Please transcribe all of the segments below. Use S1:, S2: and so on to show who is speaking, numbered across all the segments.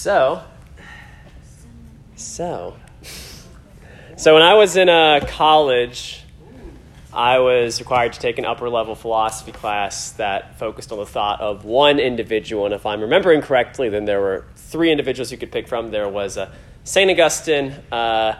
S1: So, so, so when I was in a college, I was required to take an upper level philosophy class that focused on the thought of one individual. And if I'm remembering correctly, then there were three individuals you could pick from. There was uh, St. Augustine, uh,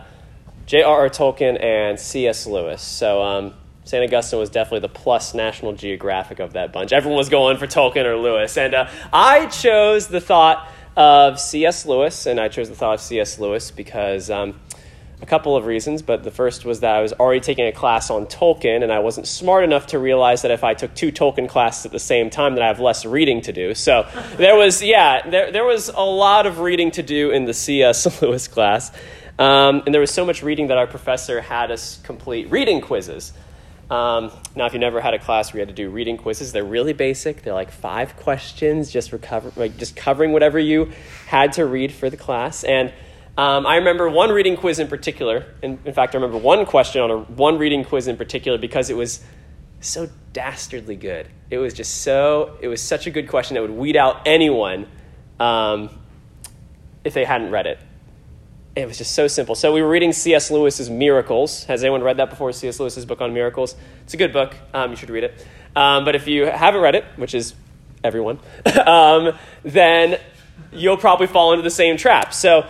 S1: J.R.R. Tolkien, and C.S. Lewis. So um, St. Augustine was definitely the plus National Geographic of that bunch. Everyone was going for Tolkien or Lewis. And uh, I chose the thought of C.S. Lewis, and I chose the thought of C.S. Lewis because um, a couple of reasons. But the first was that I was already taking a class on Tolkien, and I wasn't smart enough to realize that if I took two Tolkien classes at the same time, that I have less reading to do. So there was, yeah, there, there was a lot of reading to do in the C.S. Lewis class. Um, and there was so much reading that our professor had us complete reading quizzes. Um, now, if you never had a class where you had to do reading quizzes, they're really basic. They're like five questions, just recover, like just covering whatever you had to read for the class. And um, I remember one reading quiz in particular. In, in fact, I remember one question on a one reading quiz in particular because it was so dastardly good. It was just so. It was such a good question that would weed out anyone um, if they hadn't read it it was just so simple. So we were reading C.S. Lewis's Miracles. Has anyone read that before? C.S. Lewis's book on miracles. It's a good book. Um, you should read it. Um, but if you haven't read it, which is everyone, um, then you'll probably fall into the same trap. So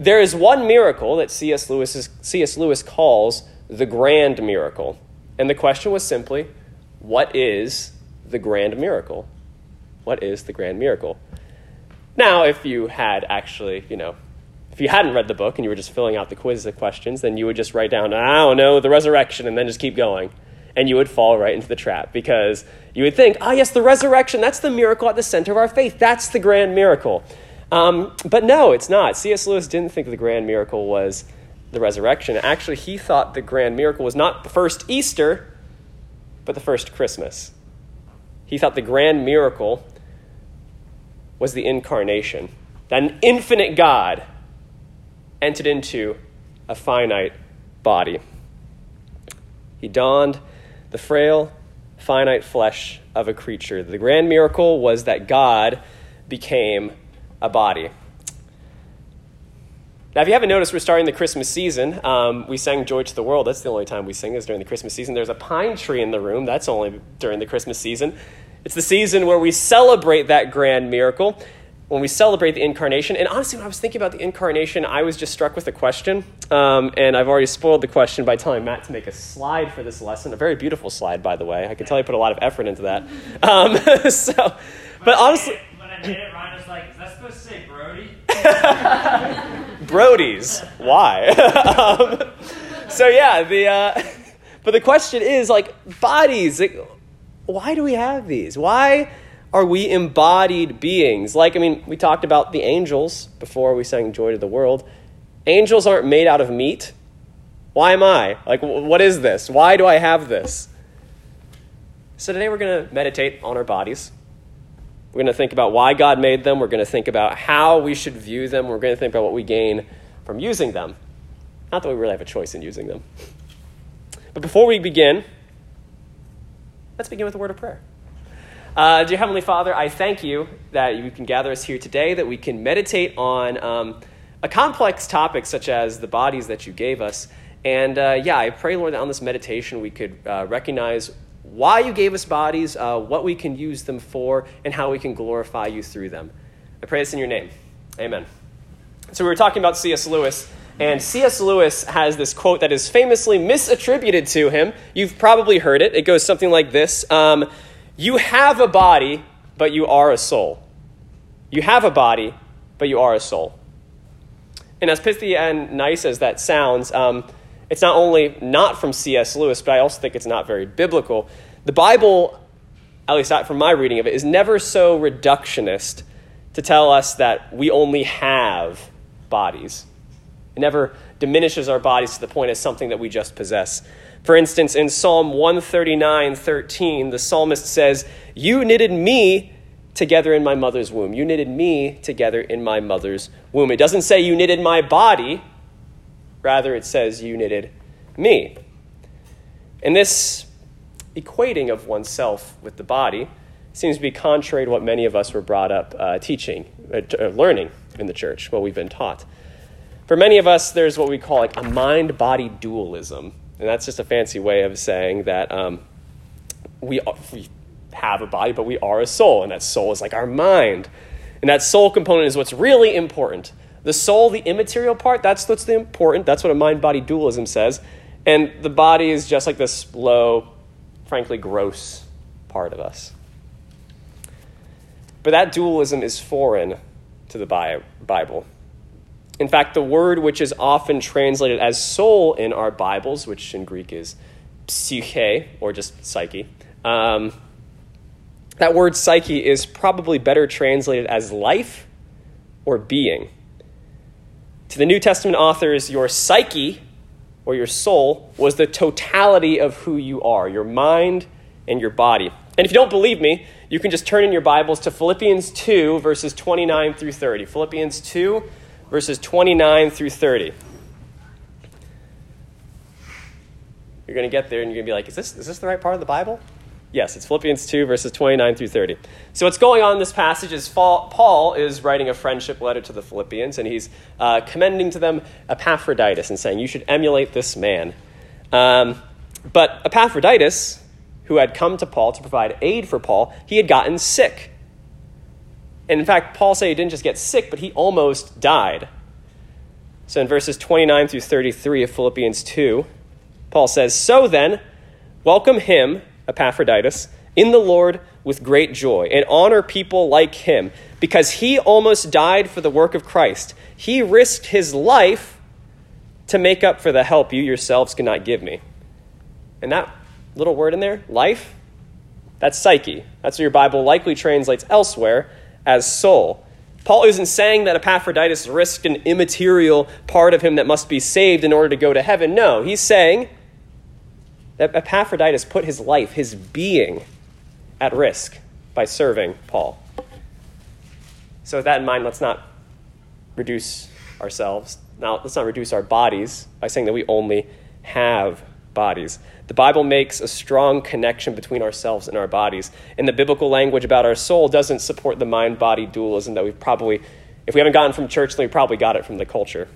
S1: there is one miracle that C.S. Lewis, C.S. Lewis calls the grand miracle. And the question was simply, what is the grand miracle? What is the grand miracle? Now, if you had actually, you know, if you hadn't read the book and you were just filling out the quiz of questions, then you would just write down, I don't know, the resurrection, and then just keep going. And you would fall right into the trap because you would think, ah, oh, yes, the resurrection, that's the miracle at the center of our faith. That's the grand miracle. Um, but no, it's not. C.S. Lewis didn't think the grand miracle was the resurrection. Actually, he thought the grand miracle was not the first Easter, but the first Christmas. He thought the grand miracle was the incarnation, that an infinite God entered into a finite body. He donned the frail, finite flesh of a creature. The grand miracle was that God became a body. Now, if you haven't noticed, we're starting the Christmas season. Um, we sang Joy to the World. That's the only time we sing is during the Christmas season. There's a pine tree in the room. That's only during the Christmas season. It's the season where we celebrate that grand miracle when we celebrate the incarnation. And honestly, when I was thinking about the incarnation, I was just struck with a question. Um, and I've already spoiled the question by telling Matt to make a slide for this lesson. A very beautiful slide, by the way. I can tell you put a lot of effort into that. Um, so, but honestly.
S2: When I made it, Ryan was like, is that supposed to say Brody?
S1: Brody's. Why? um, so, yeah, the. Uh, but the question is like, bodies. Like, why do we have these? Why are we embodied beings? Like, I mean, we talked about the angels before we sang Joy to the World. Angels aren't made out of meat. Why am I? Like, what is this? Why do I have this? So, today we're going to meditate on our bodies. We're going to think about why God made them. We're going to think about how we should view them. We're going to think about what we gain from using them. Not that we really have a choice in using them. But before we begin, let's begin with a word of prayer. Uh, dear Heavenly Father, I thank you that you can gather us here today, that we can meditate on um, a complex topic such as the bodies that you gave us. And uh, yeah, I pray, Lord, that on this meditation we could uh, recognize why you gave us bodies, uh, what we can use them for, and how we can glorify you through them. I pray this in your name. Amen. So we were talking about C.S. Lewis. And C.S. Lewis has this quote that is famously misattributed to him. You've probably heard it. It goes something like this um, you have a body, but you are a soul. You have a body, but you are a soul. And as pithy and nice as that sounds, um, it's not only not from C.S. Lewis, but I also think it's not very biblical. The Bible, at least from my reading of it, is never so reductionist to tell us that we only have bodies. It never diminishes our bodies to the point as something that we just possess. For instance, in Psalm 139 13, the psalmist says, You knitted me together in my mother's womb. You knitted me together in my mother's womb. It doesn't say you knitted my body, rather, it says you knitted me. And this equating of oneself with the body seems to be contrary to what many of us were brought up uh, teaching, uh, uh learning. in the church, what we've been taught. For many of us, there's what we call like a mind body dualism. And that's just a fancy way of saying that um, we, we have a body, but we are a soul. And that soul is like our mind. And that soul component is what's really important. The soul, the immaterial part, that's what's the important. That's what a mind body dualism says. And the body is just like this low, frankly, gross part of us. But that dualism is foreign to the Bible. In fact, the word which is often translated as soul in our Bibles, which in Greek is psyche, or just psyche, um, that word psyche is probably better translated as life or being. To the New Testament authors, your psyche or your soul was the totality of who you are, your mind and your body. And if you don't believe me, you can just turn in your Bibles to Philippians 2, verses 29 through 30. Philippians 2, verses 29 through 30. You're going to get there and you're going to be like, is this, is this the right part of the Bible? Yes, it's Philippians 2, verses 29 through 30. So, what's going on in this passage is Paul is writing a friendship letter to the Philippians, and he's uh, commending to them Epaphroditus and saying, You should emulate this man. Um, but Epaphroditus, who had come to Paul to provide aid for Paul, he had gotten sick. And in fact, Paul said he didn't just get sick, but he almost died. So, in verses 29 through 33 of Philippians 2, Paul says, So then, welcome him Epaphroditus, in the Lord with great joy and honor people like him because he almost died for the work of Christ. He risked his life to make up for the help you yourselves cannot give me. And that little word in there, life, that's psyche. That's what your Bible likely translates elsewhere as soul. Paul isn't saying that Epaphroditus risked an immaterial part of him that must be saved in order to go to heaven. No, he's saying that Epaphroditus put his life, his being, at risk by serving Paul. So, with that in mind, let's not reduce ourselves. Now, let's not reduce our bodies by saying that we only have bodies. The Bible makes a strong connection between ourselves and our bodies. And the biblical language about our soul doesn't support the mind body dualism that we've probably, if we haven't gotten from church, then we probably got it from the culture.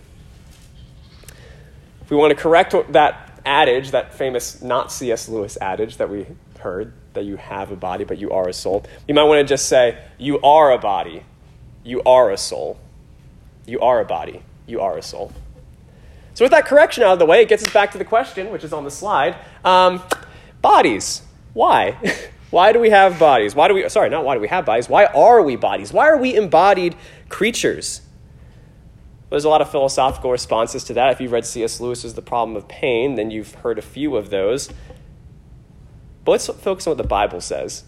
S1: If we want to correct that adage, that famous not C.S. Lewis adage that we heard, that you have a body but you are a soul, you might want to just say, You are a body, you are a soul. You are a body, you are a soul. So, with that correction out of the way, it gets us back to the question, which is on the slide um, bodies. Why? why do we have bodies? Why do we, sorry, not why do we have bodies? Why are we bodies? Why are we embodied creatures? There's a lot of philosophical responses to that. If you've read C.S. Lewis's The Problem of Pain, then you've heard a few of those. But let's focus on what the Bible says.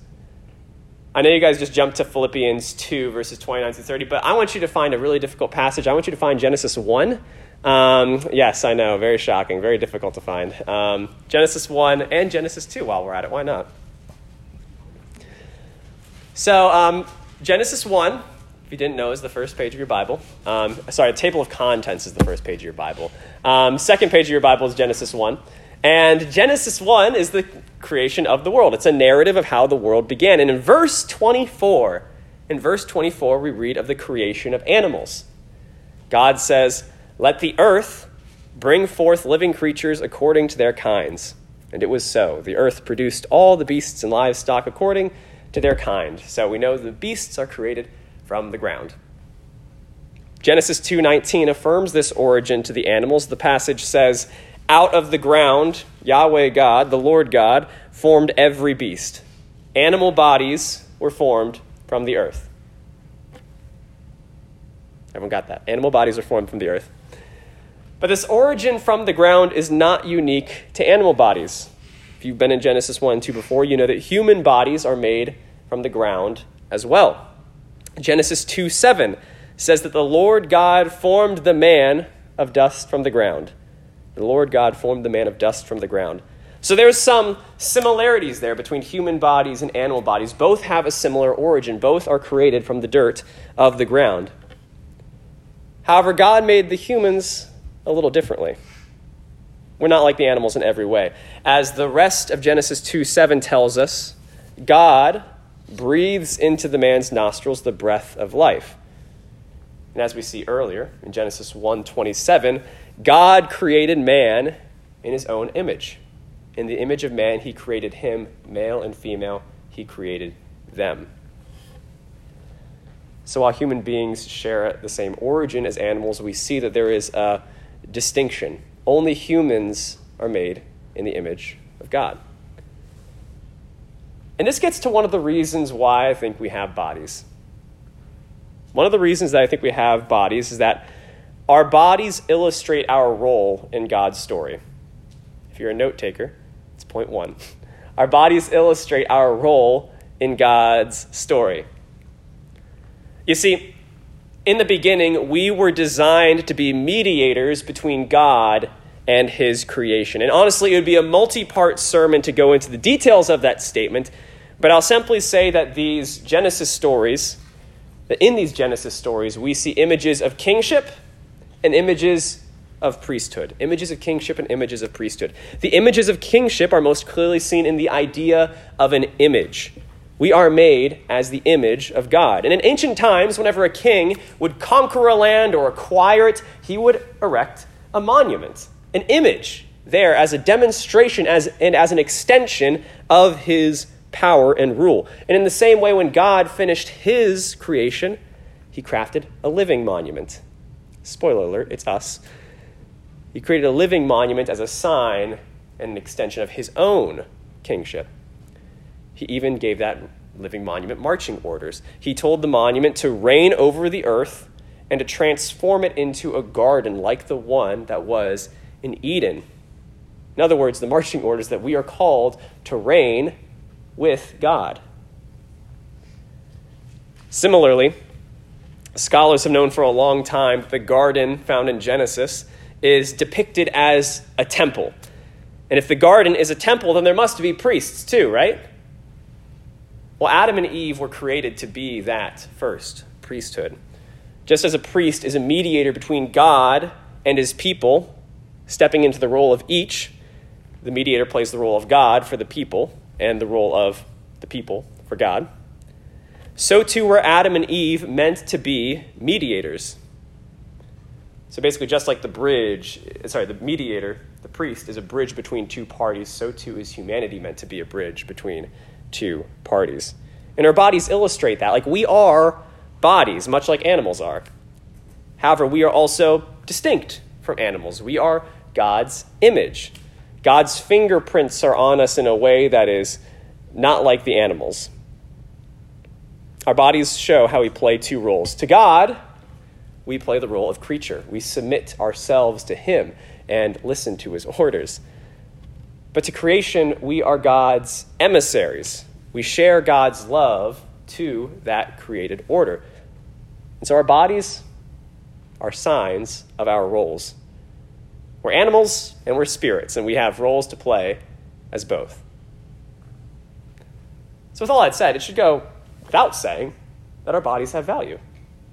S1: I know you guys just jumped to Philippians 2, verses 29 to 30, but I want you to find a really difficult passage. I want you to find Genesis 1. Um, yes, I know, very shocking, very difficult to find. Um, Genesis 1 and Genesis 2 while we're at it. Why not? So, um, Genesis 1 if you didn't know, is the first page of your Bible. Um, sorry, table of contents is the first page of your Bible. Um, second page of your Bible is Genesis 1. And Genesis 1 is the creation of the world. It's a narrative of how the world began. And in verse 24, in verse 24, we read of the creation of animals. God says, Let the earth bring forth living creatures according to their kinds. And it was so. The earth produced all the beasts and livestock according to their kind. So we know the beasts are created from the ground. Genesis 2:19 affirms this origin to the animals. The passage says, "Out of the ground, Yahweh God, the Lord God, formed every beast. Animal bodies were formed from the earth." Everyone got that? Animal bodies are formed from the earth. But this origin from the ground is not unique to animal bodies. If you've been in Genesis 1 and 2 before, you know that human bodies are made from the ground as well. Genesis 2 7 says that the Lord God formed the man of dust from the ground. The Lord God formed the man of dust from the ground. So there's some similarities there between human bodies and animal bodies. Both have a similar origin, both are created from the dirt of the ground. However, God made the humans a little differently. We're not like the animals in every way. As the rest of Genesis 2 7 tells us, God breathes into the man's nostrils the breath of life. And as we see earlier in Genesis 1:27, God created man in his own image. In the image of man he created him, male and female, he created them. So while human beings share the same origin as animals, we see that there is a distinction. Only humans are made in the image of God. And this gets to one of the reasons why I think we have bodies. One of the reasons that I think we have bodies is that our bodies illustrate our role in God's story. If you're a note taker, it's point one. Our bodies illustrate our role in God's story. You see, in the beginning, we were designed to be mediators between God and His creation. And honestly, it would be a multi part sermon to go into the details of that statement, but I'll simply say that these Genesis stories, that in these Genesis stories, we see images of kingship and images of priesthood. Images of kingship and images of priesthood. The images of kingship are most clearly seen in the idea of an image. We are made as the image of God. And in ancient times, whenever a king would conquer a land or acquire it, he would erect a monument, an image there as a demonstration as, and as an extension of his power and rule. And in the same way, when God finished his creation, he crafted a living monument. Spoiler alert, it's us. He created a living monument as a sign and an extension of his own kingship. He even gave that living monument marching orders. He told the monument to reign over the earth and to transform it into a garden like the one that was in Eden. In other words, the marching orders that we are called to reign with God. Similarly, scholars have known for a long time that the garden found in Genesis is depicted as a temple. And if the garden is a temple, then there must be priests too, right? Well, Adam and Eve were created to be that first priesthood. Just as a priest is a mediator between God and his people, stepping into the role of each, the mediator plays the role of God for the people and the role of the people for God. So too were Adam and Eve meant to be mediators. So basically, just like the bridge, sorry, the mediator, the priest, is a bridge between two parties, so too is humanity meant to be a bridge between two parties. And our bodies illustrate that. Like we are bodies, much like animals are. However, we are also distinct from animals. We are God's image. God's fingerprints are on us in a way that is not like the animals. Our bodies show how we play two roles. To God, we play the role of creature. We submit ourselves to Him and listen to His orders. But to creation, we are God's emissaries. We share God's love to that created order. And so our bodies are signs of our roles. We're animals and we're spirits, and we have roles to play as both. So, with all that said, it should go without saying that our bodies have value.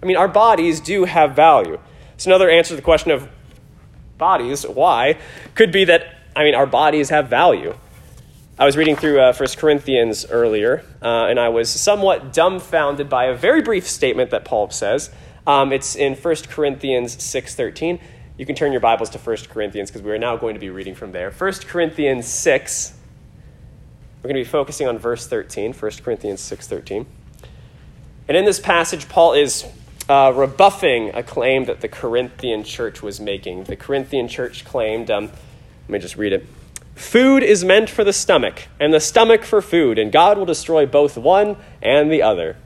S1: I mean, our bodies do have value. So, another answer to the question of bodies, why, could be that I mean, our bodies have value. I was reading through uh, 1 Corinthians earlier, uh, and I was somewhat dumbfounded by a very brief statement that Paul says. Um, it's in 1 Corinthians 6.13. You can turn your Bibles to 1 Corinthians because we are now going to be reading from there. 1 Corinthians 6, we're going to be focusing on verse 13, 1 Corinthians 6.13. And in this passage, Paul is uh, rebuffing a claim that the Corinthian church was making. The Corinthian church claimed... Um, let me just read it. Food is meant for the stomach, and the stomach for food, and God will destroy both one and the other.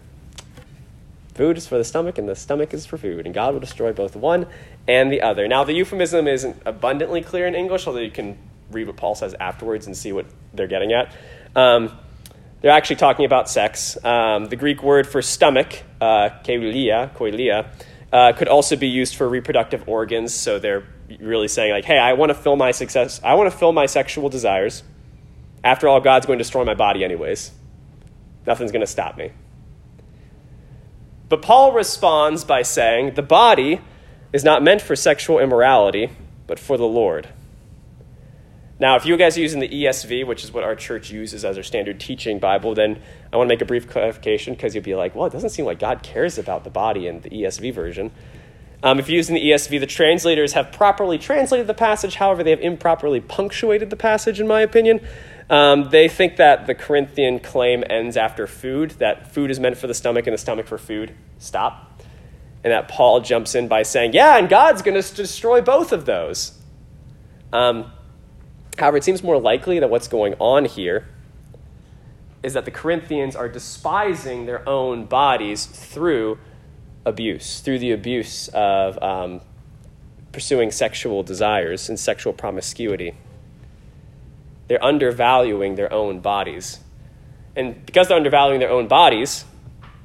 S1: Food is for the stomach, and the stomach is for food, and God will destroy both one and the other. Now, the euphemism isn't abundantly clear in English, although you can read what Paul says afterwards and see what they're getting at. Um, they're actually talking about sex. Um, the Greek word for stomach, uh, koilia, uh, could also be used for reproductive organs, so they're really saying like, hey, I want to fill my success. I want to fill my sexual desires. After all, God's going to destroy my body anyways. Nothing's going to stop me. But Paul responds by saying, the body is not meant for sexual immorality, but for the Lord. Now, if you guys are using the ESV, which is what our church uses as our standard teaching Bible, then I want to make a brief clarification because you'll be like, well, it doesn't seem like God cares about the body in the ESV version. Um, if you're using the ESV, the translators have properly translated the passage. However, they have improperly punctuated the passage, in my opinion. Um, they think that the Corinthian claim ends after food, that food is meant for the stomach and the stomach for food. Stop. And that Paul jumps in by saying, yeah, and God's going to destroy both of those. Um, however, it seems more likely that what's going on here is that the Corinthians are despising their own bodies through abuse, through the abuse of um, pursuing sexual desires and sexual promiscuity. They're undervaluing their own bodies. And because they're undervaluing their own bodies,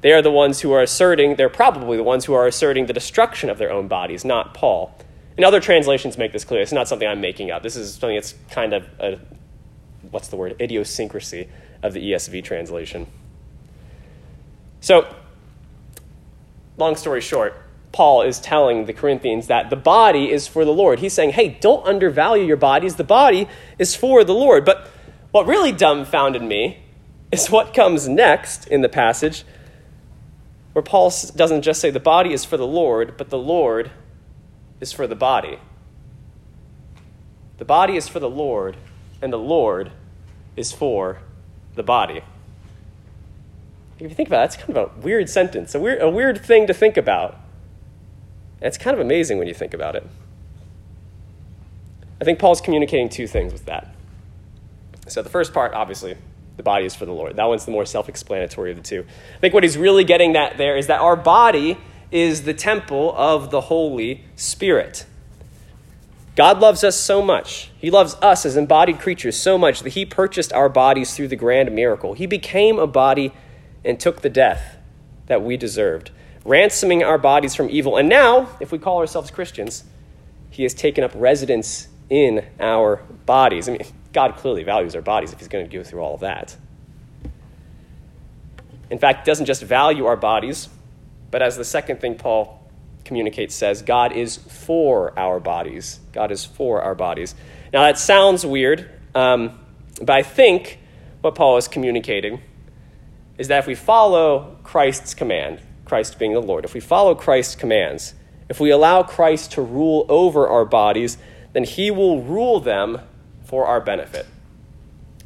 S1: they are the ones who are asserting, they're probably the ones who are asserting the destruction of their own bodies, not Paul. And other translations make this clear. It's not something I'm making up. This is something that's kind of a, what's the word, idiosyncrasy of the ESV translation. So, long story short, Paul is telling the Corinthians that the body is for the Lord. He's saying, hey, don't undervalue your bodies. The body is for the Lord. But what really dumbfounded me is what comes next in the passage, where Paul doesn't just say the body is for the Lord, but the Lord is for the body. The body is for the Lord, and the Lord is for the body. If you think about it, that's kind of a weird sentence, a weird, a weird thing to think about. And it's kind of amazing when you think about it. I think Paul's communicating two things with that. So, the first part, obviously, the body is for the Lord. That one's the more self explanatory of the two. I think what he's really getting at there is that our body is the temple of the Holy Spirit. God loves us so much. He loves us as embodied creatures so much that He purchased our bodies through the grand miracle. He became a body and took the death that we deserved, ransoming our bodies from evil. And now, if we call ourselves Christians, He has taken up residence in our bodies. I mean, God clearly values our bodies if He's going to go through all of that. In fact, doesn't just value our bodies, but as the second thing Paul communicates says God is for our bodies. God is for our bodies. Now, that sounds weird, um, but I think what Paul is communicating is that if we follow Christ's command, Christ being the Lord, if we follow Christ's commands, if we allow Christ to rule over our bodies, then he will rule them for our benefit.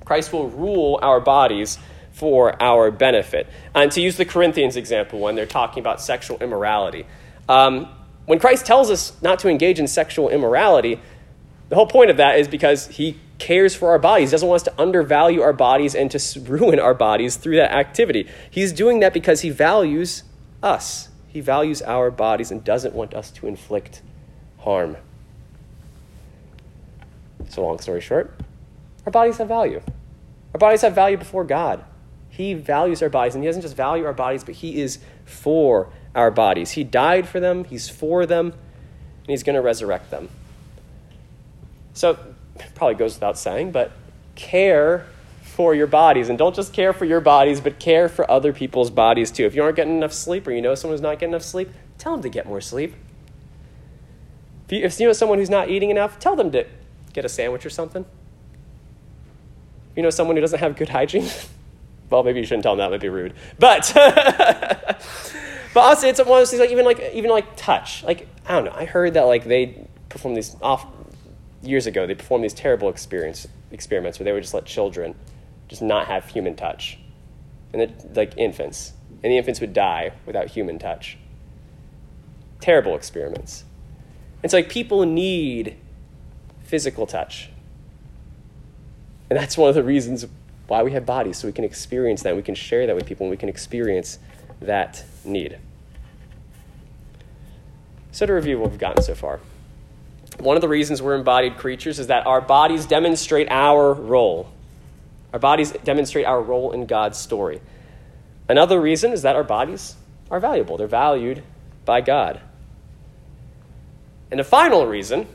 S1: Christ will rule our bodies for our benefit. And to use the Corinthians example when they're talking about sexual immorality, um, when Christ tells us not to engage in sexual immorality, the whole point of that is because he cares for our bodies. Doesn't want us to undervalue our bodies and to ruin our bodies through that activity. He's doing that because he values us. He values our bodies and doesn't want us to inflict harm. So, long story short, our bodies have value. Our bodies have value before God. He values our bodies, and He doesn't just value our bodies, but He is for our bodies. He died for them, He's for them, and He's going to resurrect them. So, probably goes without saying, but care for your bodies. And don't just care for your bodies, but care for other people's bodies too. If you aren't getting enough sleep or you know someone who's not getting enough sleep, tell them to get more sleep. If you, if you know someone who's not eating enough, tell them to get a sandwich or something. If you know someone who doesn't have good hygiene, well, maybe you shouldn't tell them that, would be rude. But But also, it's one of those things like even like even like touch. Like I don't know. I heard that like they perform these off years ago. They performed these terrible experience experiments where they would just let children just not have human touch, and it, like infants, and the infants would die without human touch. Terrible experiments. It's like people need physical touch. And that's one of the reasons why we have bodies, so we can experience that, we can share that with people, and we can experience that need. So, to review what we've gotten so far. One of the reasons we're embodied creatures is that our bodies demonstrate our role. Our bodies demonstrate our role in God's story. Another reason is that our bodies are valuable, they're valued by God. And a final reason,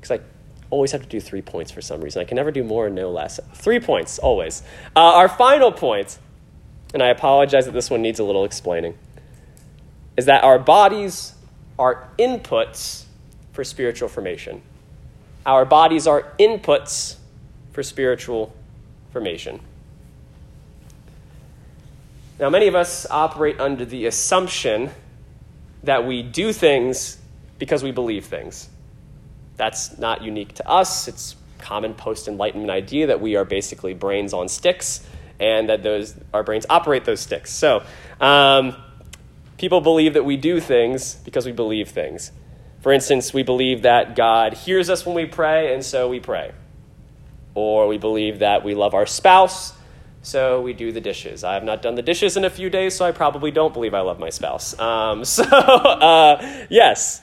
S1: because I always have to do three points for some reason, I can never do more and no less. Three points, always. Uh, our final point and I apologize that this one needs a little explaining, is that our bodies are inputs for spiritual formation. Our bodies are inputs for spiritual formation. Now, many of us operate under the assumption that we do things because we believe things. That's not unique to us. It's common post-enlightenment idea that we are basically brains on sticks and that those our brains operate those sticks. So um, people believe that we do things because we believe things. For instance, we believe that God hears us when we pray, and so we pray. Or we believe that we love our spouse, so we do the dishes. I have not done the dishes in a few days, so I probably don't believe I love my spouse. Um, so, uh, yes.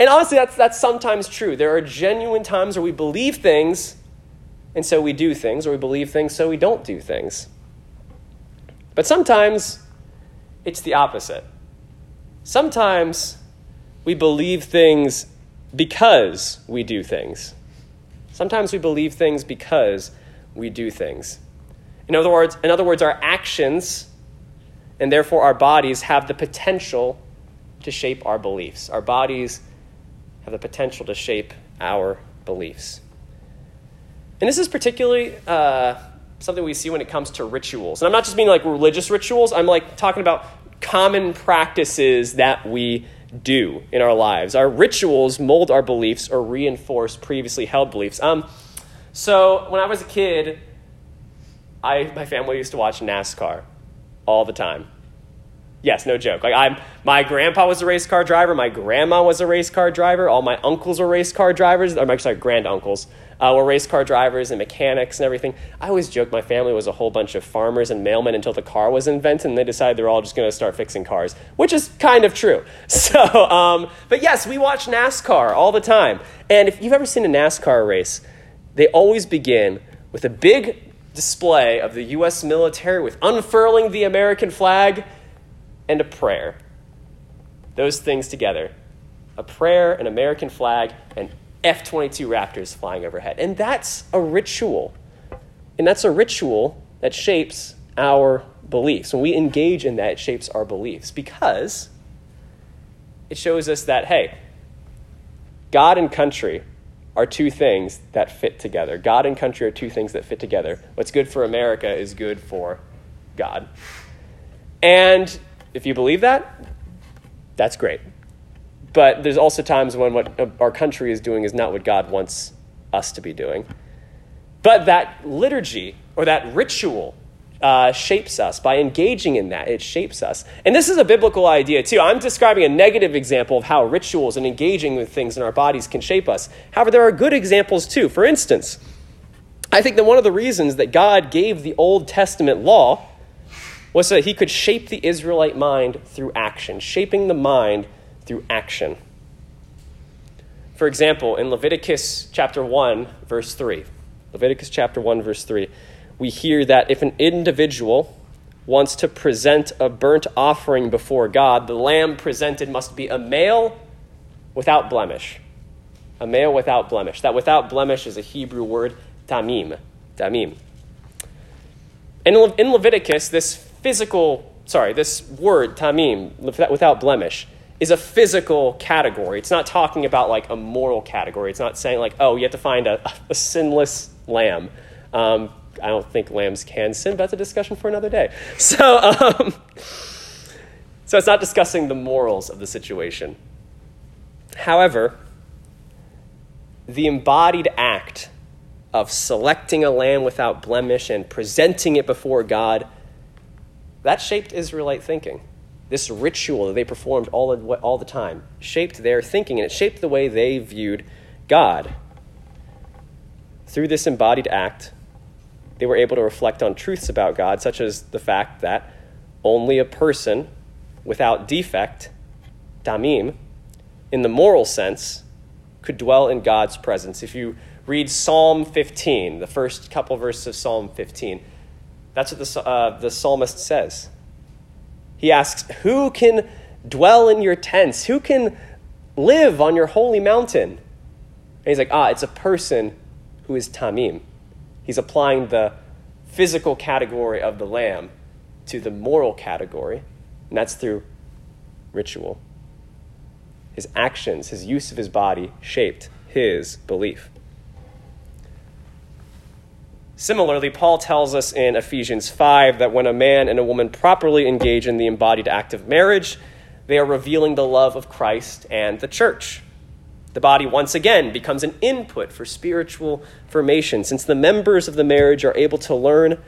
S1: And honestly, that's, that's sometimes true. There are genuine times where we believe things, and so we do things, or we believe things, so we don't do things. But sometimes it's the opposite. Sometimes we believe things because we do things. Sometimes we believe things because we do things. In other words, in other words, our actions and therefore our bodies have the potential to shape our beliefs. Our bodies have the potential to shape our beliefs. And this is particularly uh, something we see when it comes to rituals. And I'm not just meaning like religious rituals, I'm like talking about common practices that we do in our lives. Our rituals mold our beliefs or reinforce previously held beliefs. Um, so when I was a kid, I, my family used to watch NASCAR all the time. Yes, no joke. Like I'm, my grandpa was a race car driver. My grandma was a race car driver. All my uncles were race car drivers. Or, my sorry, grand uncles uh, were race car drivers and mechanics and everything. I always joke my family was a whole bunch of farmers and mailmen until the car was invented, and they decided they were all just going to start fixing cars, which is kind of true. So, um, but yes, we watch NASCAR all the time. And if you've ever seen a NASCAR race, they always begin with a big display of the U.S. military with unfurling the American flag and a prayer. Those things together a prayer, an American flag, and F 22 Raptors flying overhead. And that's a ritual. And that's a ritual that shapes our beliefs. When we engage in that, it shapes our beliefs because it shows us that, hey, God and country are two things that fit together. God and country are two things that fit together. What's good for America is good for God. And if you believe that, that's great. But there's also times when what our country is doing is not what God wants us to be doing. But that liturgy or that ritual uh, shapes us. By engaging in that, it shapes us. And this is a biblical idea, too. I'm describing a negative example of how rituals and engaging with things in our bodies can shape us. However, there are good examples, too. For instance, I think that one of the reasons that God gave the Old Testament law was that he could shape the Israelite mind through action, shaping the mind through action. For example, in Leviticus chapter 1, verse 3, Leviticus chapter 1, verse 3, we hear that if an individual wants to present a burnt offering before God, the lamb presented must be a male without blemish. A male without blemish. That without blemish is a Hebrew word, tamim. Tamim. In, Le- in Leviticus, this physical, sorry, this word, tamim, without blemish, is a physical category. It's not talking about like a moral category. It's not saying like, oh, you have to find a, a sinless lamb. Um, I don't think lambs can sin, but that's a discussion for another day. So, um, so it's not discussing the morals of the situation. However, the embodied act of selecting a lamb without blemish and presenting it before God, that shaped Israelite thinking this ritual that they performed all, all the time shaped their thinking and it shaped the way they viewed God. Through this embodied act, they were able to reflect on truths about God, such as the fact that only a person without defect, tamim, in the moral sense, could dwell in God's presence. If you read Psalm 15, the first couple verses of Psalm 15, that's what the, uh, the psalmist says. He asks, Who can dwell in your tents? Who can live on your holy mountain? And he's like, Ah, it's a person who is Tamim. He's applying the physical category of the lamb to the moral category, and that's through ritual. His actions, his use of his body shaped his belief. Similarly, Paul tells us in Ephesians 5 that when a man and a woman properly engage in the embodied act of marriage, they are revealing the love of Christ and the church. The body once again becomes an input for spiritual formation, since the members of the marriage are able to learn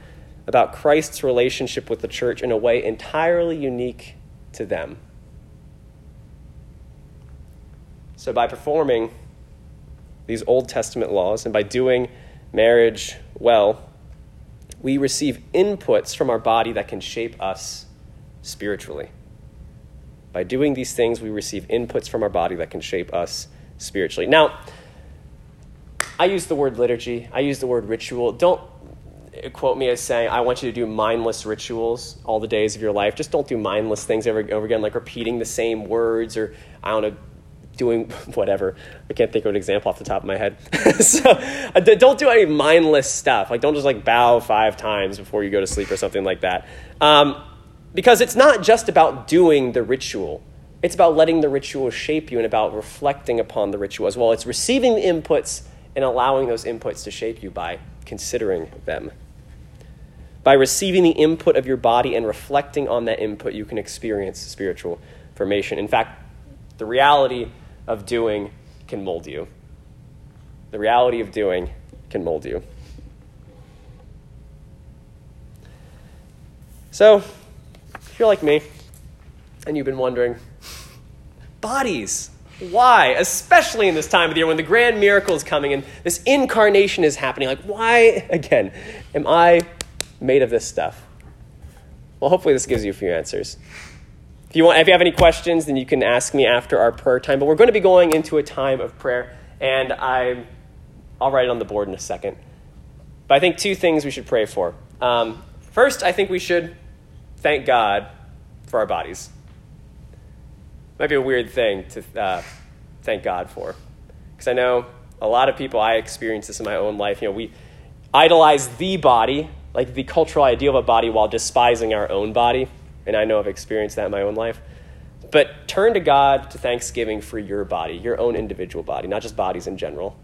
S1: about Christ's relationship with the church in a way entirely unique to them. So, by performing these Old Testament laws and by doing marriage well, we receive inputs from our body that can shape us spiritually. By doing these things, we receive inputs from our body that can shape us spiritually. Now, I use the word liturgy, I use the word ritual. Don't quote me as saying, I want you to do mindless rituals all the days of your life. Just don't do mindless things over and over again, like repeating the same words or, I don't know, doing whatever. I can't think of an example off the top of my head. so uh, don't do any mindless stuff. Like don't just like bow five times before you go to sleep or something like that. Um, because it's not just about doing the ritual. It's about letting the ritual shape you and about reflecting upon the ritual as well. It's receiving the inputs and allowing those inputs to shape you by considering them. By receiving the input of your body and reflecting on that input, you can experience spiritual formation. In fact, the reality of doing can mold you. The reality of doing can mold you. So, if you're like me and you've been wondering, bodies, why? Especially in this time of the year when the grand miracle is coming and this incarnation is happening. Like, why, again, am I made of this stuff? Well, hopefully, this gives you a few answers. If you, want, if you have any questions, then you can ask me after our prayer time. But we're going to be going into a time of prayer, and i will write it on the board in a second. But I think two things we should pray for. Um, first, I think we should thank God for our bodies. Might be a weird thing to uh, thank God for, because I know a lot of people. I experience this in my own life. You know, we idolize the body, like the cultural ideal of a body, while despising our own body and I know I've experienced that in my own life. But turn to God to thanksgiving for your body, your own individual body, not just bodies in general.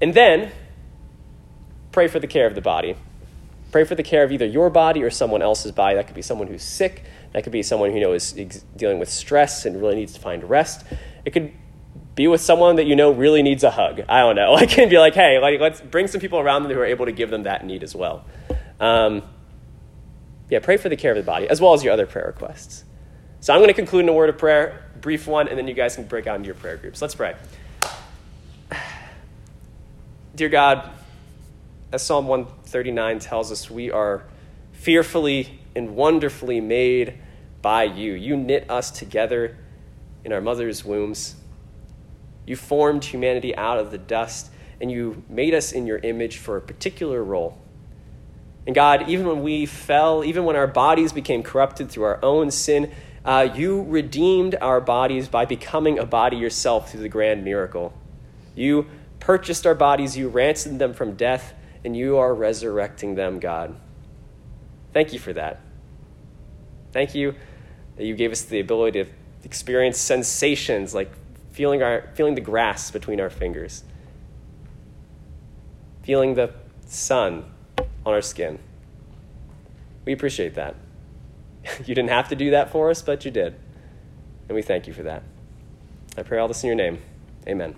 S1: And then pray for the care of the body. Pray for the care of either your body or someone else's body. That could be someone who's sick. That could be someone who you know is dealing with stress and really needs to find rest. It could be with someone that you know really needs a hug. I don't know. I can be like, hey, like, let's bring some people around them who are able to give them that need as well. Um, yeah, pray for the care of the body, as well as your other prayer requests. So I'm going to conclude in a word of prayer, brief one, and then you guys can break out into your prayer groups. Let's pray. Dear God, as Psalm 139 tells us, we are fearfully and wonderfully made by you. You knit us together in our mother's wombs. You formed humanity out of the dust, and you made us in your image for a particular role. And God, even when we fell, even when our bodies became corrupted through our own sin, uh, you redeemed our bodies by becoming a body yourself through the grand miracle. You purchased our bodies, you ransomed them from death, and you are resurrecting them, God. Thank you for that. Thank you that you gave us the ability to experience sensations like feeling, our, feeling the grass between our fingers, feeling the sun on our skin. We appreciate that. you didn't have to do that for us, but you did. And we thank you for that. I pray all this in your name. Amen.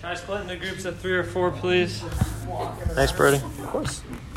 S2: Try splitting the groups of three or four, please.
S3: Thanks, Brody.
S1: Of course.